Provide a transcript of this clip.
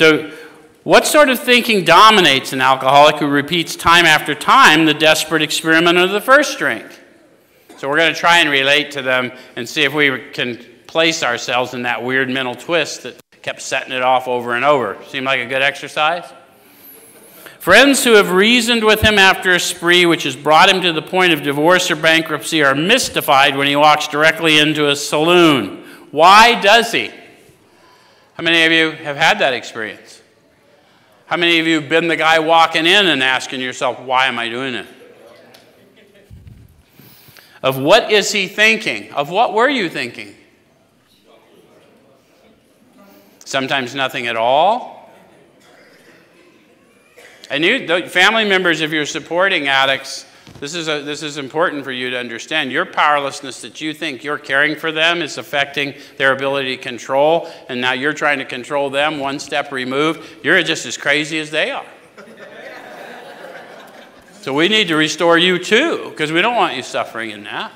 So, what sort of thinking dominates an alcoholic who repeats time after time the desperate experiment of the first drink? So, we're going to try and relate to them and see if we can place ourselves in that weird mental twist that kept setting it off over and over. Seem like a good exercise? Friends who have reasoned with him after a spree which has brought him to the point of divorce or bankruptcy are mystified when he walks directly into a saloon. Why does he? How many of you have had that experience? How many of you have been the guy walking in and asking yourself, why am I doing it? Of what is he thinking? Of what were you thinking? Sometimes nothing at all. And you, the family members, if you're supporting addicts, this is, a, this is important for you to understand. Your powerlessness that you think you're caring for them is affecting their ability to control, and now you're trying to control them one step removed. You're just as crazy as they are. so we need to restore you too, because we don't want you suffering in that.